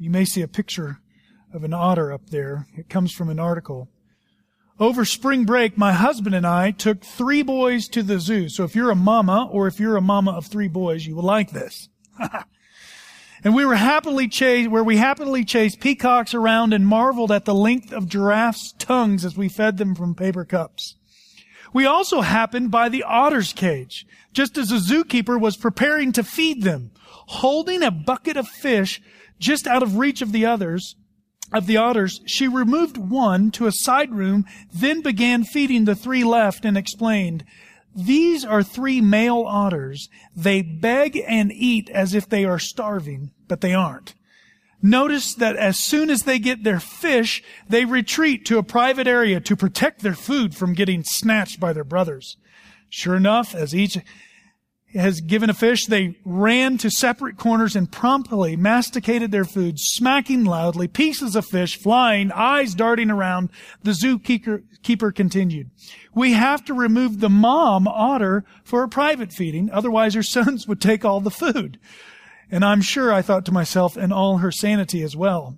You may see a picture of an otter up there. It comes from an article. Over spring break, my husband and I took three boys to the zoo. So if you're a mama or if you're a mama of three boys, you will like this. and we were happily chased, where we happily chased peacocks around and marveled at the length of giraffes' tongues as we fed them from paper cups. We also happened by the otter's cage, just as the zookeeper was preparing to feed them, holding a bucket of fish just out of reach of the others, of the otters, she removed one to a side room, then began feeding the three left and explained, these are three male otters. They beg and eat as if they are starving, but they aren't. Notice that as soon as they get their fish, they retreat to a private area to protect their food from getting snatched by their brothers. Sure enough, as each has given a fish, they ran to separate corners and promptly masticated their food, smacking loudly, pieces of fish flying, eyes darting around. The zookeeper keeper continued. We have to remove the mom otter for a private feeding, otherwise her sons would take all the food. And I'm sure I thought to myself, and all her sanity as well.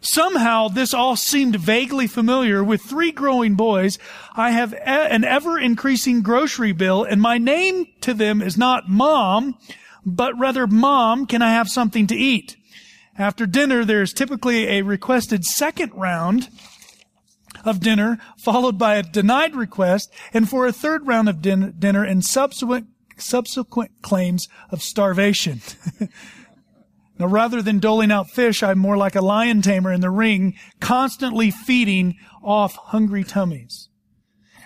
Somehow this all seemed vaguely familiar. With three growing boys, I have an ever increasing grocery bill and my name to them is not mom, but rather mom, can I have something to eat? After dinner, there's typically a requested second round of dinner, followed by a denied request, and for a third round of din- dinner and subsequent, subsequent claims of starvation. Now, rather than doling out fish, I'm more like a lion tamer in the ring, constantly feeding off hungry tummies.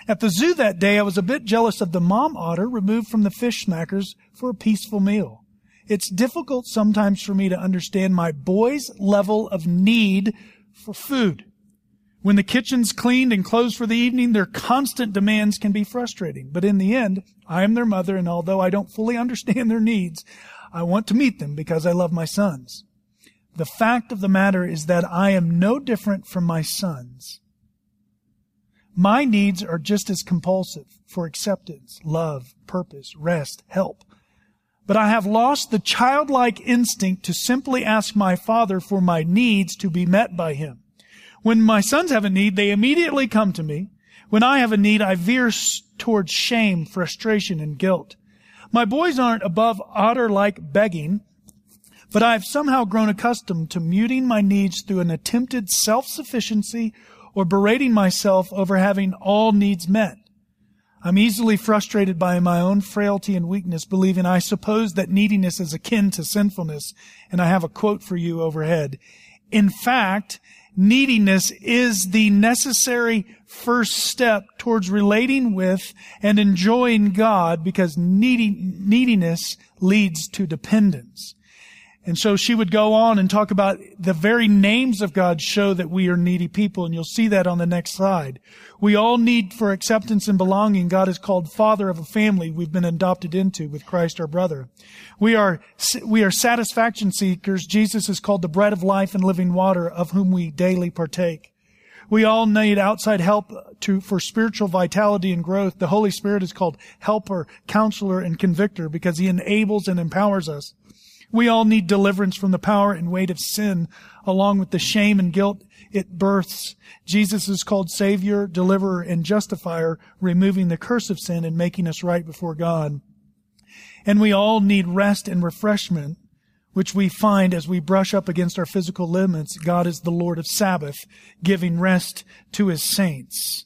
At the zoo that day, I was a bit jealous of the mom otter removed from the fish smackers for a peaceful meal. It's difficult sometimes for me to understand my boys' level of need for food. When the kitchen's cleaned and closed for the evening, their constant demands can be frustrating. But in the end, I am their mother, and although I don't fully understand their needs, I want to meet them because I love my sons. The fact of the matter is that I am no different from my sons. My needs are just as compulsive for acceptance, love, purpose, rest, help. But I have lost the childlike instinct to simply ask my father for my needs to be met by him. When my sons have a need, they immediately come to me. When I have a need, I veer towards shame, frustration, and guilt. My boys aren't above otter-like begging, but I've somehow grown accustomed to muting my needs through an attempted self-sufficiency or berating myself over having all needs met. I'm easily frustrated by my own frailty and weakness, believing I suppose that neediness is akin to sinfulness, and I have a quote for you overhead. In fact, neediness is the necessary first step towards relating with and enjoying God because needy, neediness leads to dependence. And so she would go on and talk about the very names of God show that we are needy people. And you'll see that on the next slide. We all need for acceptance and belonging. God is called father of a family we've been adopted into with Christ our brother. We are, we are satisfaction seekers. Jesus is called the bread of life and living water of whom we daily partake. We all need outside help to, for spiritual vitality and growth. The Holy Spirit is called helper, counselor, and convictor because he enables and empowers us. We all need deliverance from the power and weight of sin, along with the shame and guilt it births. Jesus is called Savior, Deliverer, and Justifier, removing the curse of sin and making us right before God. And we all need rest and refreshment, which we find as we brush up against our physical limits. God is the Lord of Sabbath, giving rest to His saints.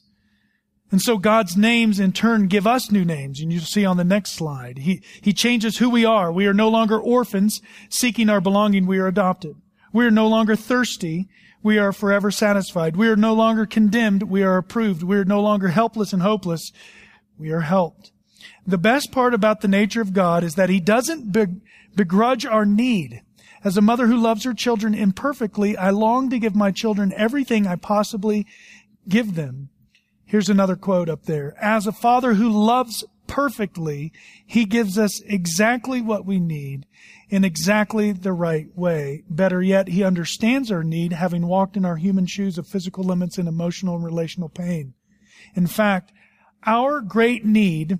And so God's names in turn give us new names. And you'll see on the next slide. He, he changes who we are. We are no longer orphans seeking our belonging. We are adopted. We are no longer thirsty. We are forever satisfied. We are no longer condemned. We are approved. We are no longer helpless and hopeless. We are helped. The best part about the nature of God is that He doesn't begrudge our need. As a mother who loves her children imperfectly, I long to give my children everything I possibly give them. Here's another quote up there. As a father who loves perfectly, he gives us exactly what we need in exactly the right way. Better yet, he understands our need, having walked in our human shoes of physical limits and emotional and relational pain. In fact, our great need,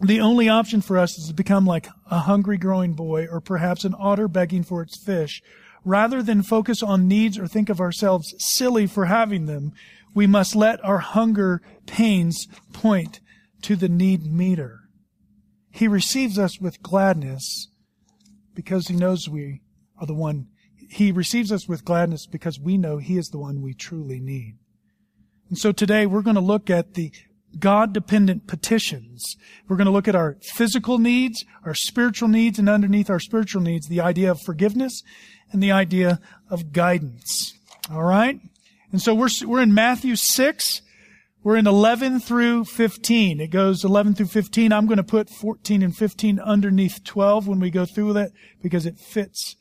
the only option for us is to become like a hungry growing boy or perhaps an otter begging for its fish rather than focus on needs or think of ourselves silly for having them, we must let our hunger pains point to the need meter. He receives us with gladness because he knows we are the one. He receives us with gladness because we know he is the one we truly need. And so today we're going to look at the God dependent petitions. We're going to look at our physical needs, our spiritual needs, and underneath our spiritual needs, the idea of forgiveness and the idea of guidance. All right? And so we're, we're in Matthew 6. We're in 11 through 15. It goes 11 through 15. I'm going to put 14 and 15 underneath 12 when we go through that because it fits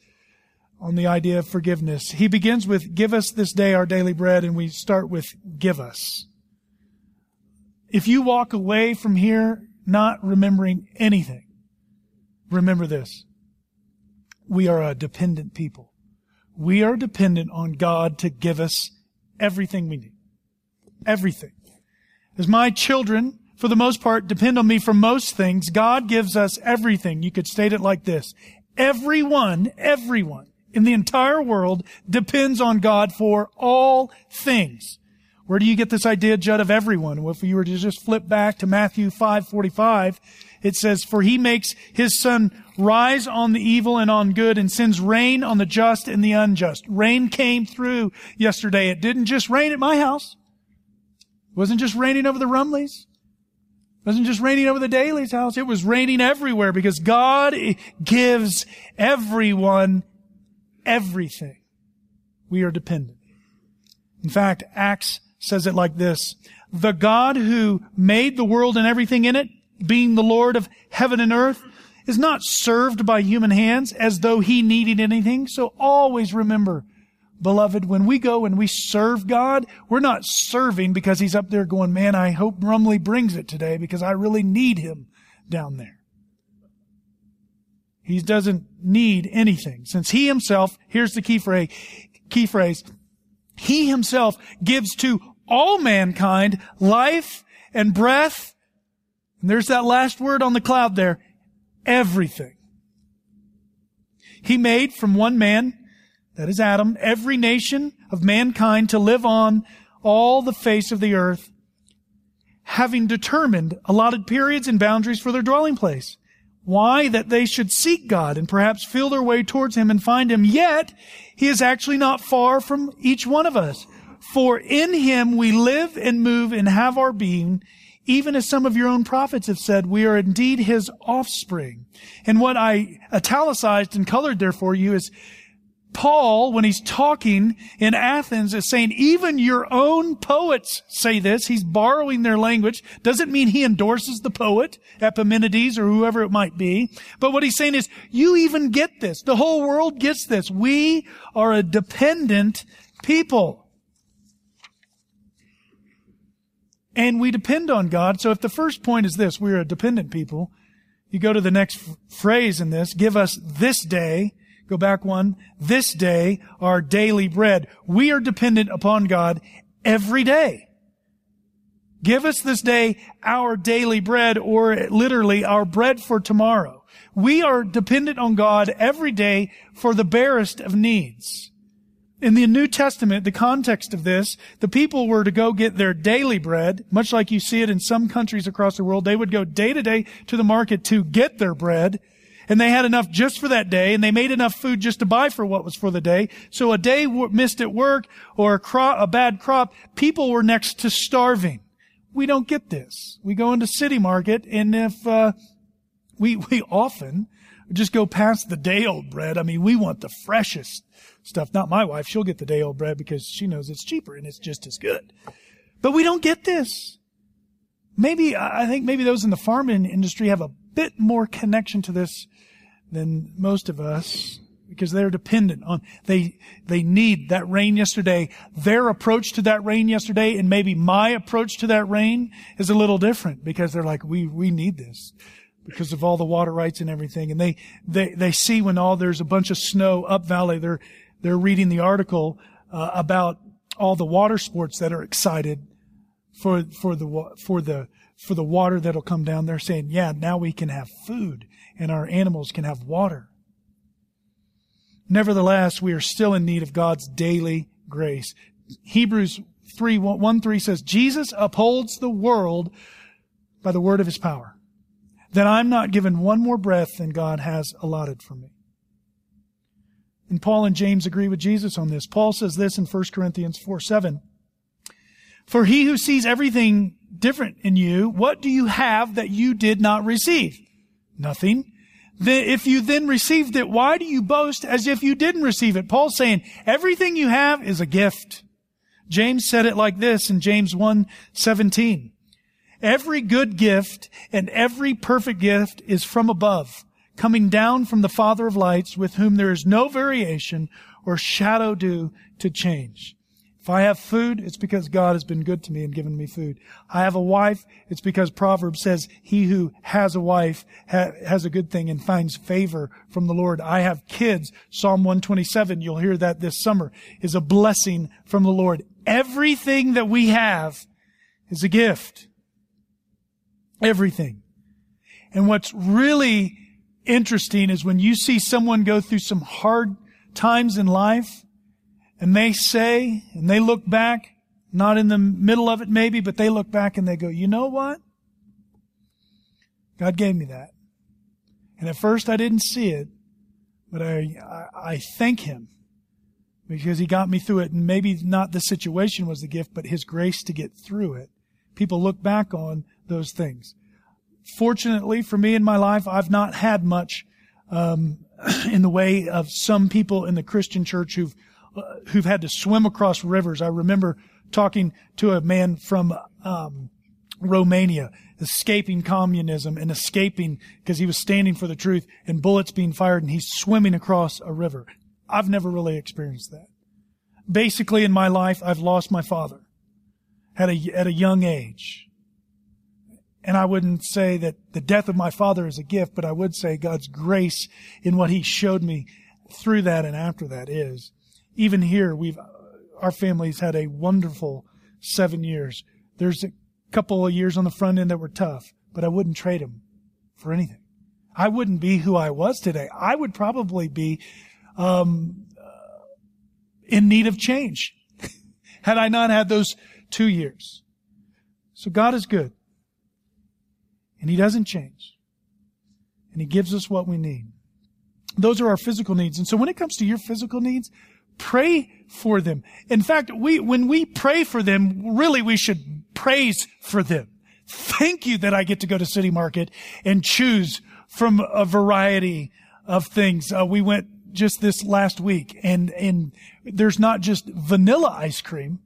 on the idea of forgiveness. He begins with, give us this day our daily bread, and we start with, give us. If you walk away from here not remembering anything, remember this. We are a dependent people. We are dependent on God to give us everything we need. Everything. As my children, for the most part, depend on me for most things, God gives us everything. You could state it like this. Everyone, everyone in the entire world depends on God for all things. Where do you get this idea, Judd, of everyone? Well, if you were to just flip back to Matthew 5:45, it says, "For he makes his sun rise on the evil and on good and sends rain on the just and the unjust." Rain came through yesterday. It didn't just rain at my house. It wasn't just raining over the Rumleys. It wasn't just raining over the Daly's house. It was raining everywhere because God gives everyone everything. We are dependent. In fact, Acts says it like this. The God who made the world and everything in it, being the Lord of heaven and earth, is not served by human hands as though he needed anything. So always remember, beloved, when we go and we serve God, we're not serving because he's up there going, man, I hope Rumley brings it today because I really need him down there. He doesn't need anything since he himself, here's the key phrase, key phrase, he himself gives to all mankind life and breath. And there's that last word on the cloud there. Everything. He made from one man, that is Adam, every nation of mankind to live on all the face of the earth, having determined allotted periods and boundaries for their dwelling place. Why? That they should seek God and perhaps feel their way towards Him and find Him. Yet, He is actually not far from each one of us. For in him we live and move and have our being, even as some of your own prophets have said, we are indeed his offspring. And what I italicized and colored there for you is Paul, when he's talking in Athens, is saying, even your own poets say this. He's borrowing their language. Doesn't mean he endorses the poet, Epimenides or whoever it might be. But what he's saying is, you even get this. The whole world gets this. We are a dependent people. And we depend on God. So if the first point is this, we're a dependent people, you go to the next f- phrase in this, give us this day, go back one, this day our daily bread. We are dependent upon God every day. Give us this day our daily bread or literally our bread for tomorrow. We are dependent on God every day for the barest of needs. In the New Testament, the context of this, the people were to go get their daily bread, much like you see it in some countries across the world. They would go day to day to the market to get their bread, and they had enough just for that day, and they made enough food just to buy for what was for the day. So a day missed at work or a crop, a bad crop, people were next to starving. We don't get this. We go into city market, and if uh, we we often just go past the day old bread. I mean, we want the freshest stuff. Not my wife. She'll get the day old bread because she knows it's cheaper and it's just as good. But we don't get this. Maybe, I think maybe those in the farming industry have a bit more connection to this than most of us because they're dependent on, they, they need that rain yesterday. Their approach to that rain yesterday and maybe my approach to that rain is a little different because they're like, we, we need this because of all the water rights and everything. And they, they, they see when all there's a bunch of snow up valley, they're, they're reading the article uh, about all the water sports that are excited for for the for the for the water that'll come down. They're saying, "Yeah, now we can have food and our animals can have water." Nevertheless, we are still in need of God's daily grace. Hebrews 3, 1 3 says, Jesus upholds the world by the word of his power. That I'm not given one more breath than God has allotted for me. And Paul and James agree with Jesus on this. Paul says this in 1 Corinthians 4 7. For he who sees everything different in you, what do you have that you did not receive? Nothing. If you then received it, why do you boast as if you didn't receive it? Paul's saying everything you have is a gift. James said it like this in James 1 17. Every good gift and every perfect gift is from above, coming down from the Father of lights, with whom there is no variation or shadow due to change. If I have food, it's because God has been good to me and given me food. I have a wife, it's because Proverbs says, he who has a wife ha- has a good thing and finds favor from the Lord. I have kids. Psalm 127, you'll hear that this summer, is a blessing from the Lord. Everything that we have is a gift. Everything. And what's really interesting is when you see someone go through some hard times in life and they say, and they look back, not in the middle of it maybe, but they look back and they go, you know what? God gave me that. And at first I didn't see it, but I, I, I thank Him because He got me through it. And maybe not the situation was the gift, but His grace to get through it. People look back on those things. Fortunately for me in my life, I've not had much um, in the way of some people in the Christian church who've uh, who've had to swim across rivers. I remember talking to a man from um, Romania, escaping communism and escaping because he was standing for the truth, and bullets being fired, and he's swimming across a river. I've never really experienced that. Basically, in my life, I've lost my father at a at a young age. And I wouldn't say that the death of my father is a gift, but I would say God's grace in what he showed me through that and after that is. Even here, we've, our family's had a wonderful seven years. There's a couple of years on the front end that were tough, but I wouldn't trade them for anything. I wouldn't be who I was today. I would probably be um, uh, in need of change had I not had those two years. So God is good. And He doesn't change. And He gives us what we need. Those are our physical needs. And so when it comes to your physical needs, pray for them. In fact, we, when we pray for them, really we should praise for them. Thank you that I get to go to City Market and choose from a variety of things. Uh, we went just this last week and, and there's not just vanilla ice cream,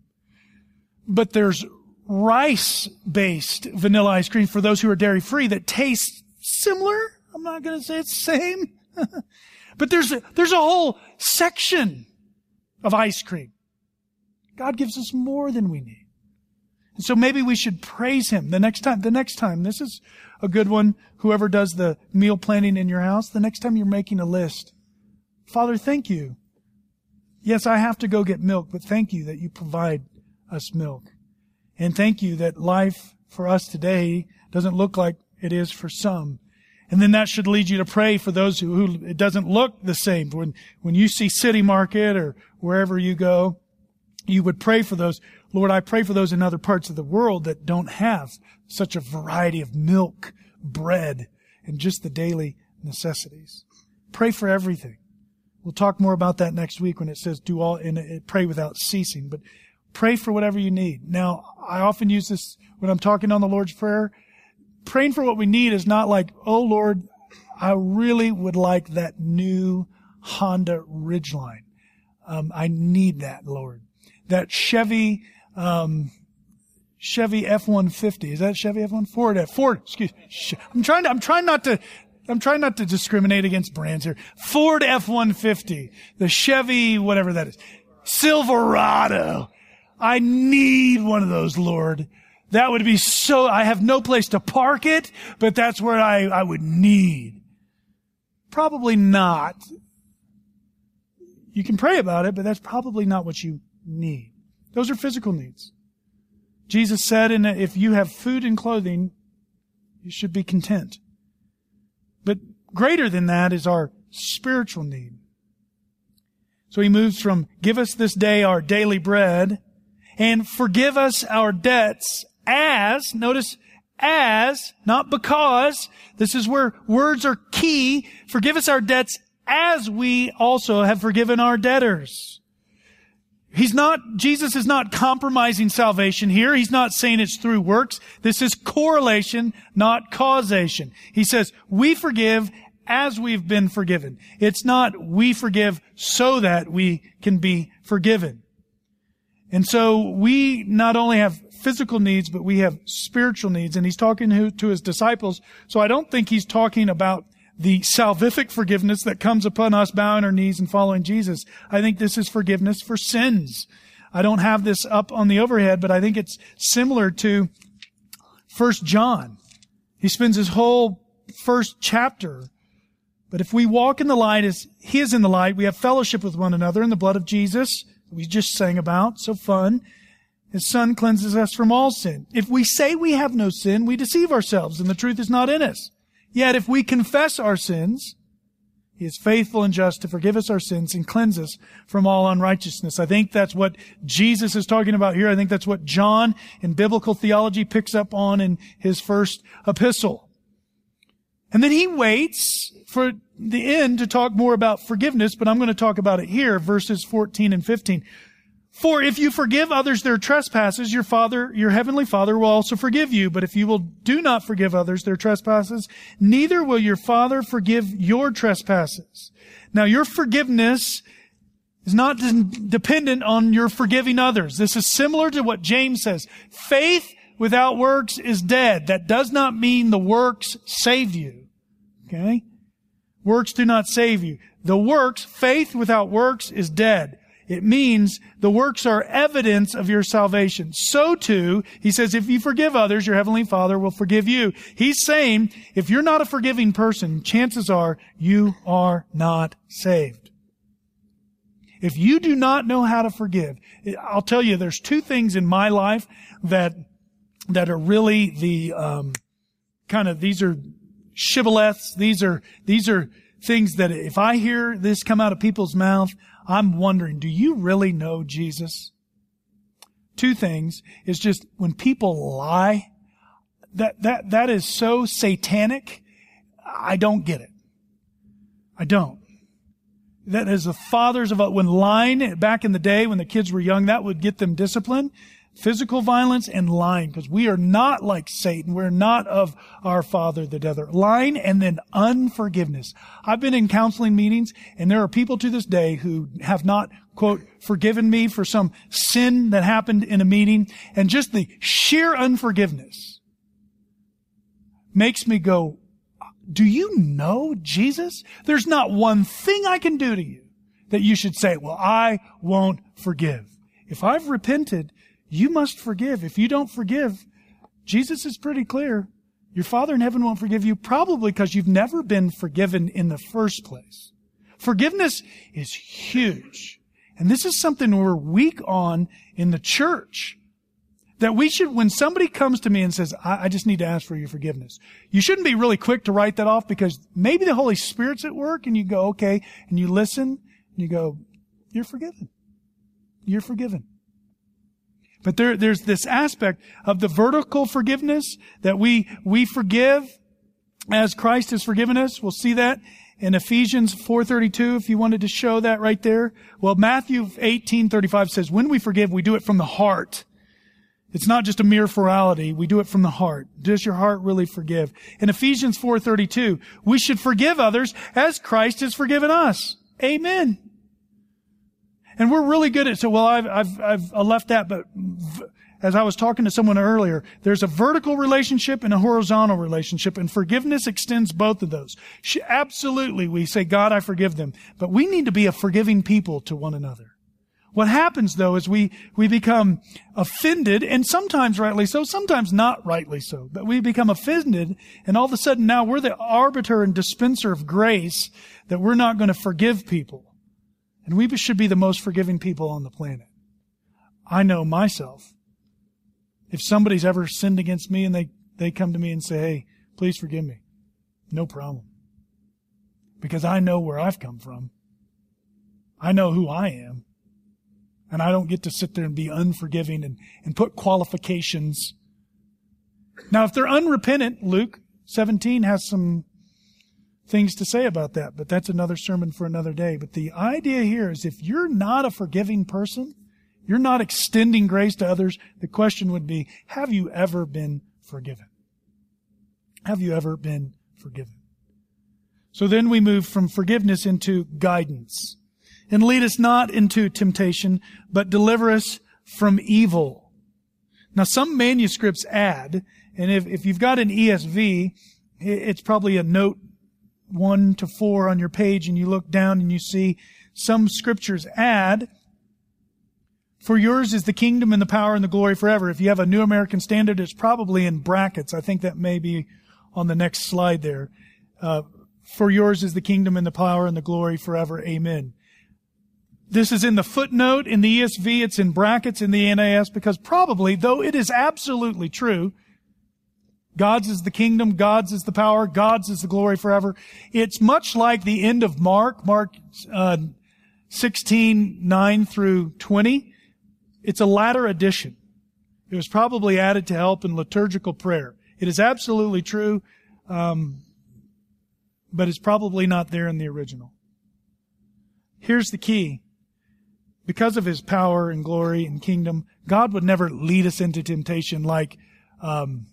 but there's rice based vanilla ice cream for those who are dairy free that tastes similar. I'm not going to say it's the same, but there's a, there's a whole section of ice cream. God gives us more than we need. And so maybe we should praise him the next time. The next time, this is a good one. Whoever does the meal planning in your house, the next time you're making a list, Father, thank you. Yes, I have to go get milk, but thank you that you provide us milk. And thank you that life for us today doesn't look like it is for some. And then that should lead you to pray for those who, who it doesn't look the same. When, when you see City Market or wherever you go, you would pray for those. Lord, I pray for those in other parts of the world that don't have such a variety of milk, bread, and just the daily necessities. Pray for everything. We'll talk more about that next week when it says do all and pray without ceasing. But Pray for whatever you need. Now, I often use this when I'm talking on the Lord's Prayer. Praying for what we need is not like, oh Lord, I really would like that new Honda Ridgeline. Um, I need that, Lord. That Chevy, um, Chevy F-150. Is that Chevy F-1? Ford F, Ford, excuse me. I'm trying to, I'm trying not to, I'm trying not to discriminate against brands here. Ford F-150. The Chevy, whatever that is. Silverado. I need one of those, Lord. That would be so, I have no place to park it, but that's where I, I would need. Probably not. You can pray about it, but that's probably not what you need. Those are physical needs. Jesus said, and if you have food and clothing, you should be content. But greater than that is our spiritual need. So he moves from give us this day our daily bread and forgive us our debts as, notice, as, not because. This is where words are key. Forgive us our debts as we also have forgiven our debtors. He's not, Jesus is not compromising salvation here. He's not saying it's through works. This is correlation, not causation. He says, we forgive as we've been forgiven. It's not we forgive so that we can be forgiven. And so we not only have physical needs, but we have spiritual needs. And he's talking to, his disciples. So I don't think he's talking about the salvific forgiveness that comes upon us bowing our knees and following Jesus. I think this is forgiveness for sins. I don't have this up on the overhead, but I think it's similar to First John. He spends his whole first chapter. But if we walk in the light as he is in the light, we have fellowship with one another in the blood of Jesus. We just sang about. So fun. His son cleanses us from all sin. If we say we have no sin, we deceive ourselves and the truth is not in us. Yet if we confess our sins, he is faithful and just to forgive us our sins and cleanse us from all unrighteousness. I think that's what Jesus is talking about here. I think that's what John in biblical theology picks up on in his first epistle. And then he waits for the end to talk more about forgiveness, but I'm going to talk about it here, verses 14 and 15. For if you forgive others their trespasses, your Father, your heavenly Father will also forgive you. But if you will do not forgive others their trespasses, neither will your Father forgive your trespasses. Now your forgiveness is not dependent on your forgiving others. This is similar to what James says. Faith without works is dead. That does not mean the works save you. Okay? Works do not save you. The works, faith without works is dead. It means the works are evidence of your salvation. So too, he says, if you forgive others, your heavenly father will forgive you. He's saying, if you're not a forgiving person, chances are you are not saved. If you do not know how to forgive, I'll tell you, there's two things in my life that, that are really the, um, kind of, these are shibboleths. These are, these are things that if I hear this come out of people's mouth, I'm wondering, do you really know Jesus? Two things is just when people lie, that, that, that is so satanic. I don't get it. I don't. That is the fathers of, when lying back in the day when the kids were young, that would get them disciplined physical violence and lying because we are not like Satan. We're not of our father, the devil. Lying and then unforgiveness. I've been in counseling meetings and there are people to this day who have not, quote, forgiven me for some sin that happened in a meeting and just the sheer unforgiveness makes me go, do you know Jesus? There's not one thing I can do to you that you should say, well, I won't forgive. If I've repented, you must forgive. If you don't forgive, Jesus is pretty clear. Your Father in heaven won't forgive you probably because you've never been forgiven in the first place. Forgiveness is huge. And this is something we're weak on in the church. That we should, when somebody comes to me and says, I, I, just need to ask for your forgiveness, you shouldn't be really quick to write that off because maybe the Holy Spirit's at work and you go, okay, and you listen and you go, you're forgiven. You're forgiven. But there, there's this aspect of the vertical forgiveness that we, we forgive as Christ has forgiven us. We'll see that in Ephesians 4:32 if you wanted to show that right there. Well, Matthew 18:35 says when we forgive, we do it from the heart. It's not just a mere formality. We do it from the heart. Does your heart really forgive? In Ephesians 4:32, we should forgive others as Christ has forgiven us. Amen. And we're really good at, so well, I've, I've, I've left that, but as I was talking to someone earlier, there's a vertical relationship and a horizontal relationship, and forgiveness extends both of those. Absolutely, we say, God, I forgive them. But we need to be a forgiving people to one another. What happens though is we, we become offended, and sometimes rightly so, sometimes not rightly so, but we become offended, and all of a sudden now we're the arbiter and dispenser of grace that we're not going to forgive people. And we should be the most forgiving people on the planet. I know myself. If somebody's ever sinned against me and they, they come to me and say, hey, please forgive me, no problem. Because I know where I've come from. I know who I am. And I don't get to sit there and be unforgiving and, and put qualifications. Now, if they're unrepentant, Luke 17 has some things to say about that, but that's another sermon for another day. But the idea here is if you're not a forgiving person, you're not extending grace to others, the question would be, have you ever been forgiven? Have you ever been forgiven? So then we move from forgiveness into guidance. And lead us not into temptation, but deliver us from evil. Now some manuscripts add, and if, if you've got an ESV, it's probably a note one to four on your page and you look down and you see some scriptures add, for yours is the kingdom and the power and the glory forever. If you have a New American Standard, it's probably in brackets. I think that may be on the next slide there. Uh, for yours is the kingdom and the power and the glory forever. Amen. This is in the footnote in the ESV. It's in brackets in the NAS because probably, though it is absolutely true, God's is the kingdom, God's is the power, God's is the glory forever. It's much like the end of Mark, Mark uh, 16, 9 through 20. It's a latter addition. It was probably added to help in liturgical prayer. It is absolutely true, um, but it's probably not there in the original. Here's the key. Because of his power and glory and kingdom, God would never lead us into temptation like um,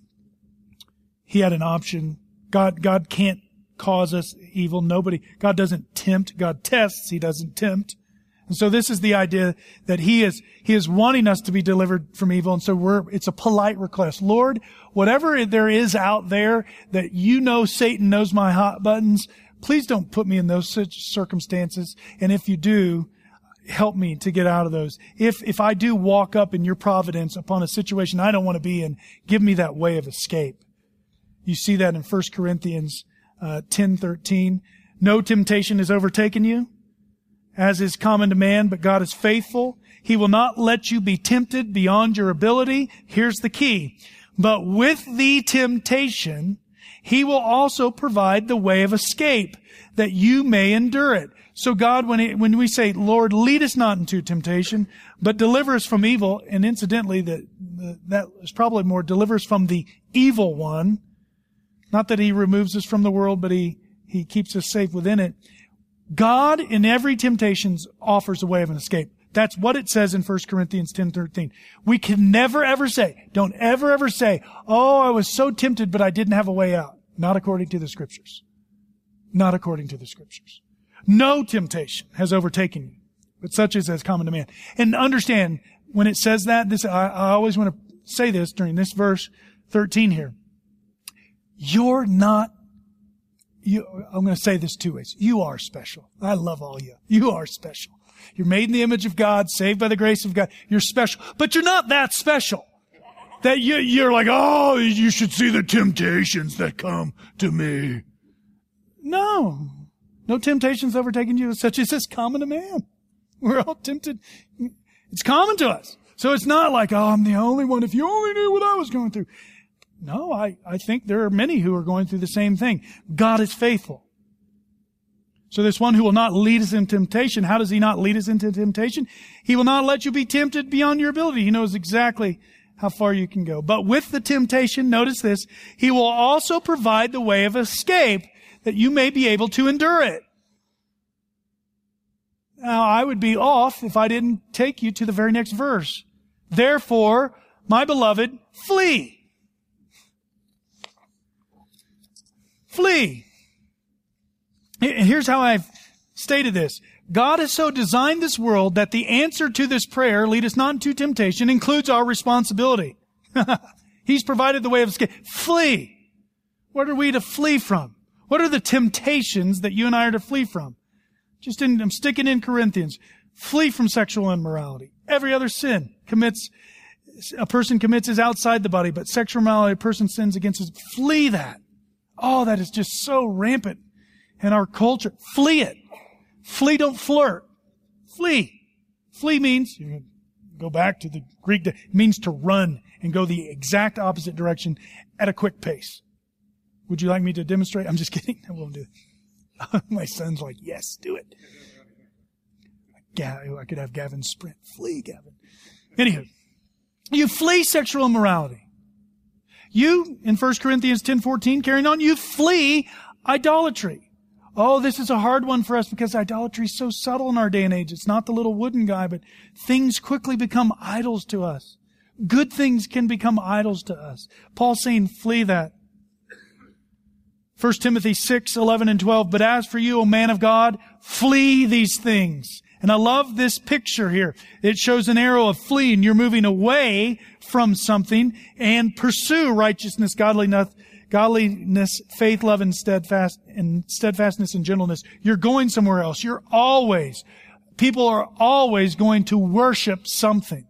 he had an option. God, God can't cause us evil. Nobody, God doesn't tempt. God tests. He doesn't tempt. And so this is the idea that he is, he is wanting us to be delivered from evil. And so we're, it's a polite request. Lord, whatever there is out there that you know Satan knows my hot buttons, please don't put me in those circumstances. And if you do, help me to get out of those. If, if I do walk up in your providence upon a situation I don't want to be in, give me that way of escape. You see that in 1 Corinthians uh, 10, 13. No temptation has overtaken you, as is common to man, but God is faithful. He will not let you be tempted beyond your ability. Here's the key. But with the temptation, he will also provide the way of escape that you may endure it. So God, when, it, when we say, Lord, lead us not into temptation, but deliver us from evil, and incidentally, that, that is probably more deliver us from the evil one, not that he removes us from the world, but he, he keeps us safe within it. God in every temptation offers a way of an escape. That's what it says in 1 Corinthians 10, 13. We can never ever say, don't ever ever say, oh, I was so tempted, but I didn't have a way out. Not according to the scriptures. Not according to the scriptures. No temptation has overtaken you, but such as has common to man. And understand, when it says that, this, I, I always want to say this during this verse 13 here. You're not, you, I'm going to say this two ways. You are special. I love all you. You are special. You're made in the image of God, saved by the grace of God. You're special, but you're not that special. That you, you're like, oh, you should see the temptations that come to me. No. No temptations overtaken you such as is common to man. We're all tempted. It's common to us. So it's not like, oh, I'm the only one. If you only knew what I was going through. No, I, I think there are many who are going through the same thing. God is faithful. So this one who will not lead us into temptation, how does he not lead us into temptation? He will not let you be tempted beyond your ability. He knows exactly how far you can go. But with the temptation, notice this, he will also provide the way of escape that you may be able to endure it. Now, I would be off if I didn't take you to the very next verse. Therefore, my beloved, flee. Flee. Here's how I've stated this. God has so designed this world that the answer to this prayer, lead us not into temptation, includes our responsibility. He's provided the way of escape. Flee. What are we to flee from? What are the temptations that you and I are to flee from? Just in, I'm sticking in Corinthians. Flee from sexual immorality. Every other sin commits, a person commits is outside the body, but sexual immorality, a person sins against us. Flee that. Oh, that is just so rampant in our culture. Flee it. Flee, don't flirt. Flee. Flee means, you go back to the Greek, it means to run and go the exact opposite direction at a quick pace. Would you like me to demonstrate? I'm just kidding. I won't do it. My son's like, yes, do it. Gavin. I could have Gavin sprint. Flee, Gavin. Anywho, you flee sexual immorality. You, in 1 Corinthians 10:14, carrying on, you flee idolatry. Oh, this is a hard one for us because idolatry is so subtle in our day and age. It's not the little wooden guy, but things quickly become idols to us. Good things can become idols to us. Paul's saying, flee that. 1 Timothy 6, 11 and 12. But as for you, O man of God, flee these things. And I love this picture here. It shows an arrow of fleeing. You're moving away from something and pursue righteousness, godliness, godliness, faith, love, and steadfast, and steadfastness and gentleness. You're going somewhere else. You're always, people are always going to worship something.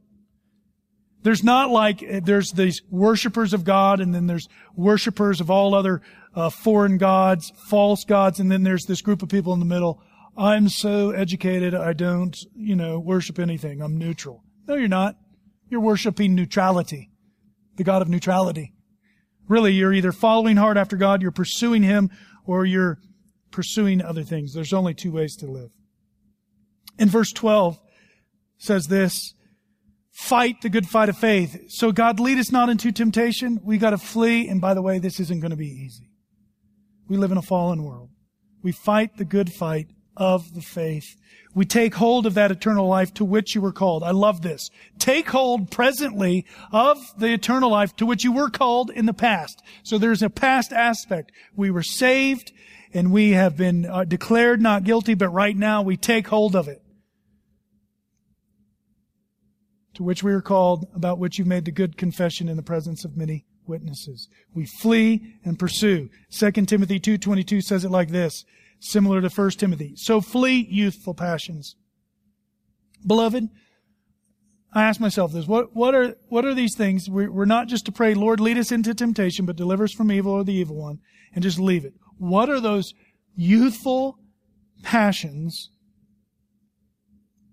There's not like, there's these worshipers of God and then there's worshipers of all other uh, foreign gods, false gods, and then there's this group of people in the middle. I'm so educated, I don't, you know, worship anything. I'm neutral. No, you're not. You're worshiping neutrality, the God of neutrality. Really, you're either following hard after God, you're pursuing Him, or you're pursuing other things. There's only two ways to live. In verse 12 says this, fight the good fight of faith. So God lead us not into temptation. We got to flee. And by the way, this isn't going to be easy. We live in a fallen world. We fight the good fight of the faith. We take hold of that eternal life to which you were called. I love this. Take hold presently of the eternal life to which you were called in the past. So there's a past aspect. We were saved and we have been uh, declared not guilty, but right now we take hold of it. To which we are called, about which you made the good confession in the presence of many witnesses. We flee and pursue. 2 Timothy 2.22 says it like this, similar to 1 Timothy. So flee youthful passions. Beloved, I ask myself this, what, what are, what are these things? We're, not just to pray, Lord, lead us into temptation, but deliver us from evil or the evil one, and just leave it. What are those youthful passions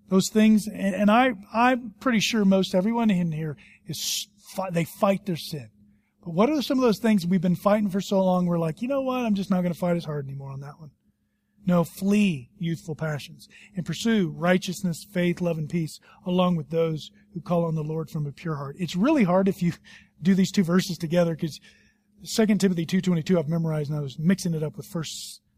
those things, and, and, I, I'm pretty sure most everyone in here is, they fight their sin. But what are some of those things we've been fighting for so long? We're like, you know what? I'm just not going to fight as hard anymore on that one. No, flee youthful passions and pursue righteousness, faith, love, and peace along with those who call on the Lord from a pure heart. It's really hard if you do these two verses together because 2 Timothy 2.22 I've memorized and I was mixing it up with 1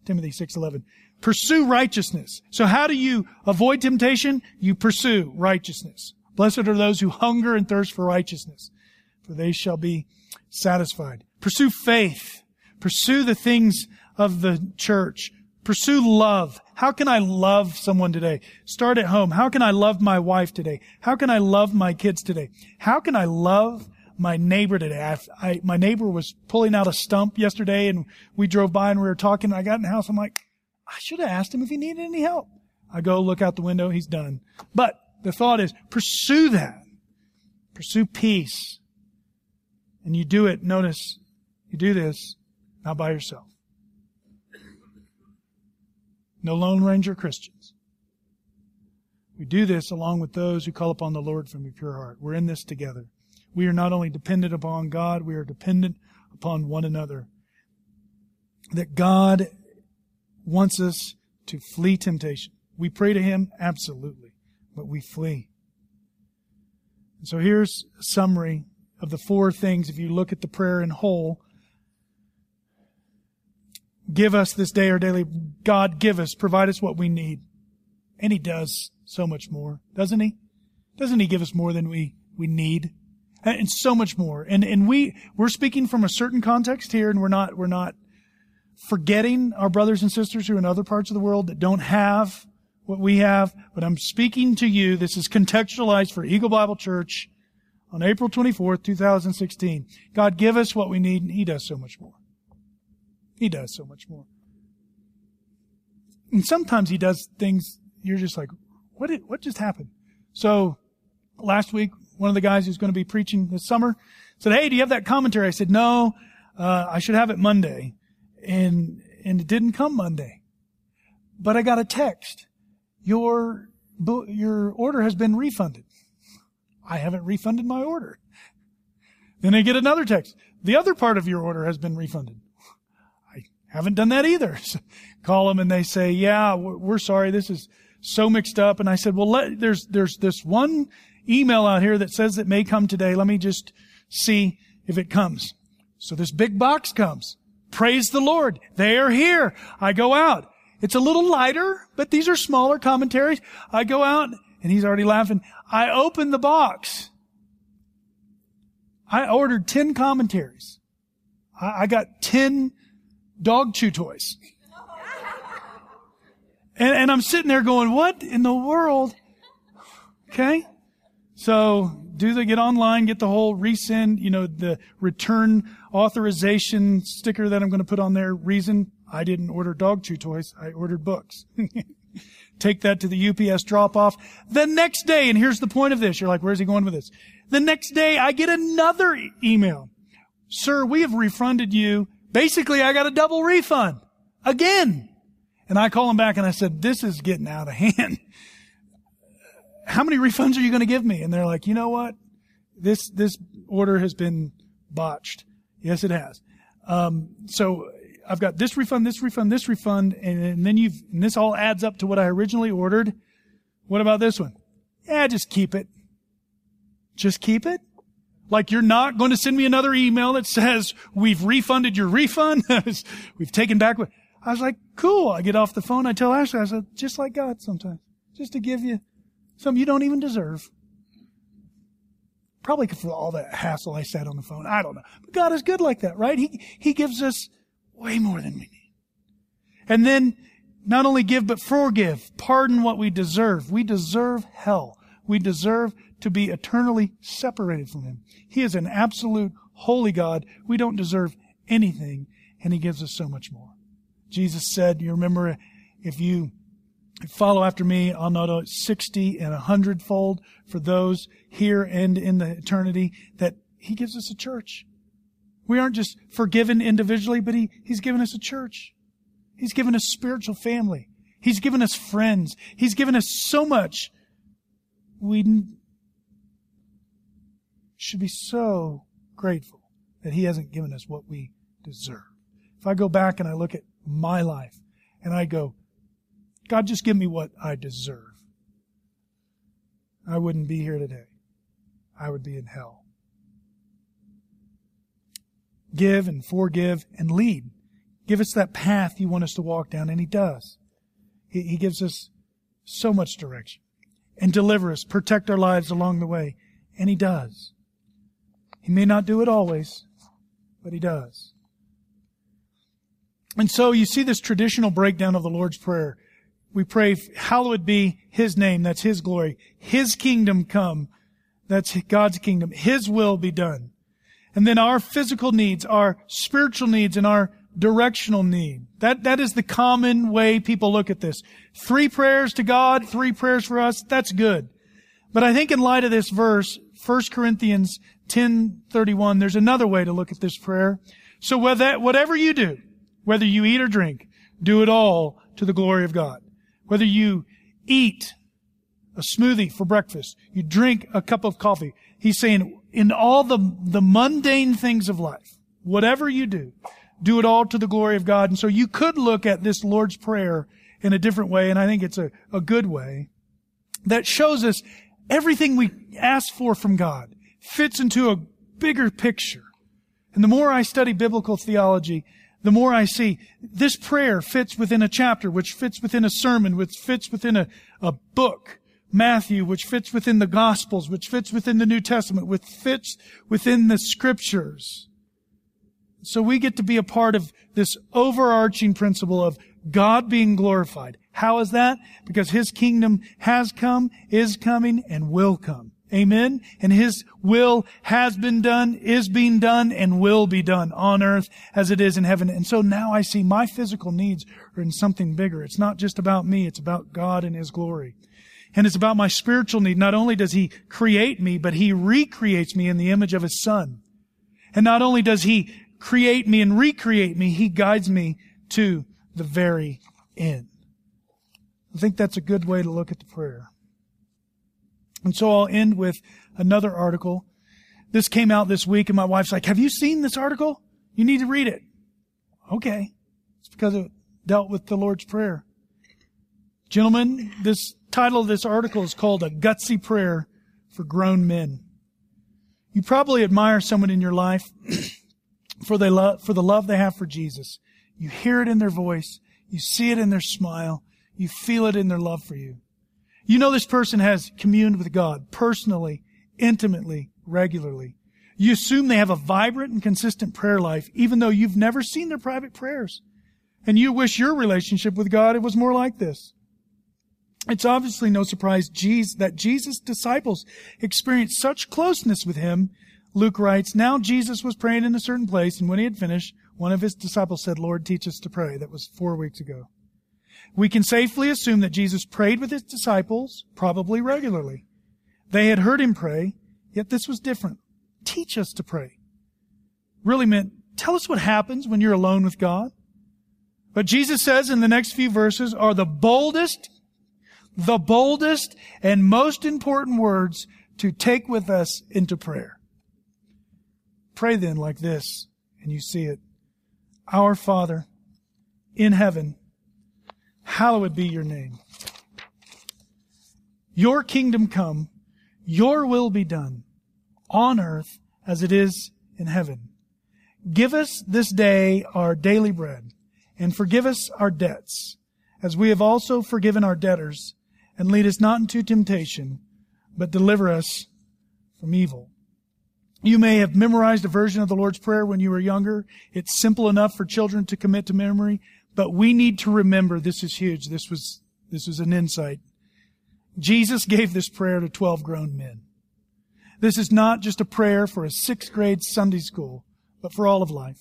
Timothy 6.11. Pursue righteousness. So how do you avoid temptation? You pursue righteousness. Blessed are those who hunger and thirst for righteousness, for they shall be satisfied. Pursue faith. Pursue the things of the church. Pursue love. How can I love someone today? Start at home. How can I love my wife today? How can I love my kids today? How can I love my neighbor today? I, I, my neighbor was pulling out a stump yesterday and we drove by and we were talking. And I got in the house. I'm like, I should have asked him if he needed any help. I go look out the window. He's done. But the thought is pursue that. Pursue peace. And you do it, notice, you do this not by yourself. No Lone Ranger Christians. We do this along with those who call upon the Lord from a pure heart. We're in this together. We are not only dependent upon God, we are dependent upon one another. That God wants us to flee temptation. We pray to Him, absolutely, but we flee. And so here's a summary of the four things, if you look at the prayer in whole, give us this day our daily, God give us, provide us what we need. And He does so much more, doesn't He? Doesn't He give us more than we, we need? And so much more. And, and we, we're speaking from a certain context here and we're not, we're not forgetting our brothers and sisters who are in other parts of the world that don't have what we have, but I'm speaking to you. This is contextualized for Eagle Bible Church on April 24th, 2016. God, give us what we need, and He does so much more. He does so much more. And sometimes He does things you're just like, what did, what just happened? So last week, one of the guys who's going to be preaching this summer said, Hey, do you have that commentary? I said, No, uh, I should have it Monday. And, and it didn't come Monday. But I got a text. Your, your order has been refunded. I haven't refunded my order. Then I get another text. The other part of your order has been refunded. Haven't done that either. Call them and they say, yeah, we're sorry. This is so mixed up. And I said, well, let, there's, there's this one email out here that says it may come today. Let me just see if it comes. So this big box comes. Praise the Lord. They are here. I go out. It's a little lighter, but these are smaller commentaries. I go out and he's already laughing. I open the box. I ordered 10 commentaries. I, I got 10 dog chew toys. And, and I'm sitting there going, what in the world? Okay. So do they get online, get the whole resend, you know, the return authorization sticker that I'm going to put on there. Reason I didn't order dog chew toys. I ordered books. Take that to the UPS drop off. The next day, and here's the point of this. You're like, where's he going with this? The next day, I get another e- email. Sir, we have refunded you. Basically, I got a double refund. Again. And I call him back and I said, this is getting out of hand. How many refunds are you going to give me? And they're like, you know what? This, this order has been botched. Yes, it has. Um, so I've got this refund, this refund, this refund, and, and then you've, and this all adds up to what I originally ordered. What about this one? Yeah, just keep it. Just keep it. Like you're not going to send me another email that says we've refunded your refund. we've taken back I was like, cool. I get off the phone. I tell Ashley, I said, just like God sometimes, just to give you something you don't even deserve. Probably for all the hassle I said on the phone. I don't know. But God is good like that, right? He, He gives us way more than we need. And then not only give, but forgive, pardon what we deserve. We deserve hell. We deserve to be eternally separated from Him. He is an absolute holy God. We don't deserve anything, and He gives us so much more. Jesus said, you remember, if you follow after me, I'll know 60 and a hundredfold for those here and in the eternity that He gives us a church. We aren't just forgiven individually, but he, He's given us a church. He's given us spiritual family. He's given us friends. He's given us so much. We should be so grateful that He hasn't given us what we deserve. If I go back and I look at my life and I go, God, just give me what I deserve, I wouldn't be here today. I would be in hell give and forgive and lead. Give us that path you want us to walk down, and He does. He, he gives us so much direction and deliver us, protect our lives along the way, and He does. He may not do it always, but He does. And so you see this traditional breakdown of the Lord's Prayer. We pray, hallowed be His name, that's His glory. His kingdom come, that's God's kingdom. His will be done. And then our physical needs, our spiritual needs, and our directional need. That, that is the common way people look at this. Three prayers to God, three prayers for us, that's good. But I think in light of this verse, 1 Corinthians 10:31, there's another way to look at this prayer. So whether, whatever you do, whether you eat or drink, do it all to the glory of God. Whether you eat a smoothie for breakfast, you drink a cup of coffee, he's saying in all the, the mundane things of life, whatever you do, do it all to the glory of God. And so you could look at this Lord's Prayer in a different way, and I think it's a, a good way, that shows us everything we ask for from God fits into a bigger picture. And the more I study biblical theology, the more I see this prayer fits within a chapter, which fits within a sermon, which fits within a, a book. Matthew, which fits within the Gospels, which fits within the New Testament, which fits within the Scriptures. So we get to be a part of this overarching principle of God being glorified. How is that? Because His kingdom has come, is coming, and will come. Amen? And His will has been done, is being done, and will be done on earth as it is in heaven. And so now I see my physical needs are in something bigger. It's not just about me, it's about God and His glory. And it's about my spiritual need. Not only does He create me, but He recreates me in the image of His Son. And not only does He create me and recreate me, He guides me to the very end. I think that's a good way to look at the prayer. And so I'll end with another article. This came out this week and my wife's like, have you seen this article? You need to read it. Okay. It's because it dealt with the Lord's Prayer. Gentlemen, this title of this article is called A Gutsy Prayer for Grown Men. You probably admire someone in your life for, they love, for the love they have for Jesus. You hear it in their voice. You see it in their smile. You feel it in their love for you. You know this person has communed with God personally, intimately, regularly. You assume they have a vibrant and consistent prayer life, even though you've never seen their private prayers. And you wish your relationship with God it was more like this. It's obviously no surprise Jesus, that Jesus' disciples experienced such closeness with him. Luke writes, Now Jesus was praying in a certain place, and when he had finished, one of his disciples said, Lord, teach us to pray. That was four weeks ago. We can safely assume that Jesus prayed with his disciples, probably regularly. They had heard him pray, yet this was different teach us to pray. Really meant, tell us what happens when you're alone with God. But Jesus says in the next few verses are the boldest, the boldest and most important words to take with us into prayer. Pray then like this, and you see it. Our Father in heaven, hallowed be your name. Your kingdom come, your will be done on earth as it is in heaven. Give us this day our daily bread, and forgive us our debts, as we have also forgiven our debtors, and lead us not into temptation, but deliver us from evil. You may have memorized a version of the Lord's Prayer when you were younger. It's simple enough for children to commit to memory, but we need to remember this is huge. This was, this was an insight. Jesus gave this prayer to 12 grown men. This is not just a prayer for a sixth grade Sunday school, but for all of life.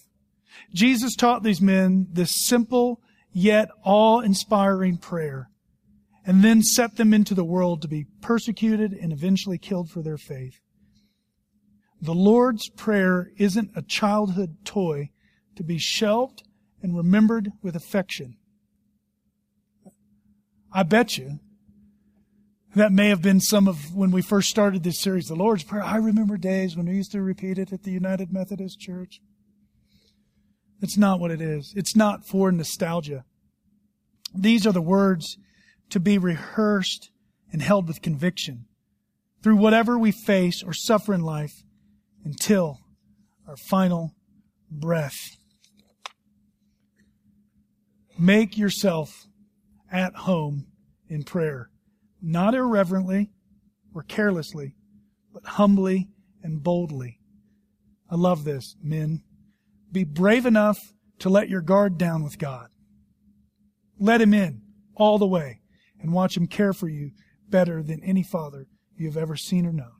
Jesus taught these men this simple yet awe-inspiring prayer and then set them into the world to be persecuted and eventually killed for their faith. The Lord's Prayer isn't a childhood toy to be shelved and remembered with affection. I bet you that may have been some of when we first started this series, the Lord's Prayer. I remember days when we used to repeat it at the United Methodist Church. It's not what it is. It's not for nostalgia. These are the words to be rehearsed and held with conviction through whatever we face or suffer in life until our final breath. Make yourself at home in prayer not irreverently or carelessly, but humbly and boldly. I love this, men. Be brave enough to let your guard down with God. Let Him in all the way and watch Him care for you better than any father you have ever seen or known.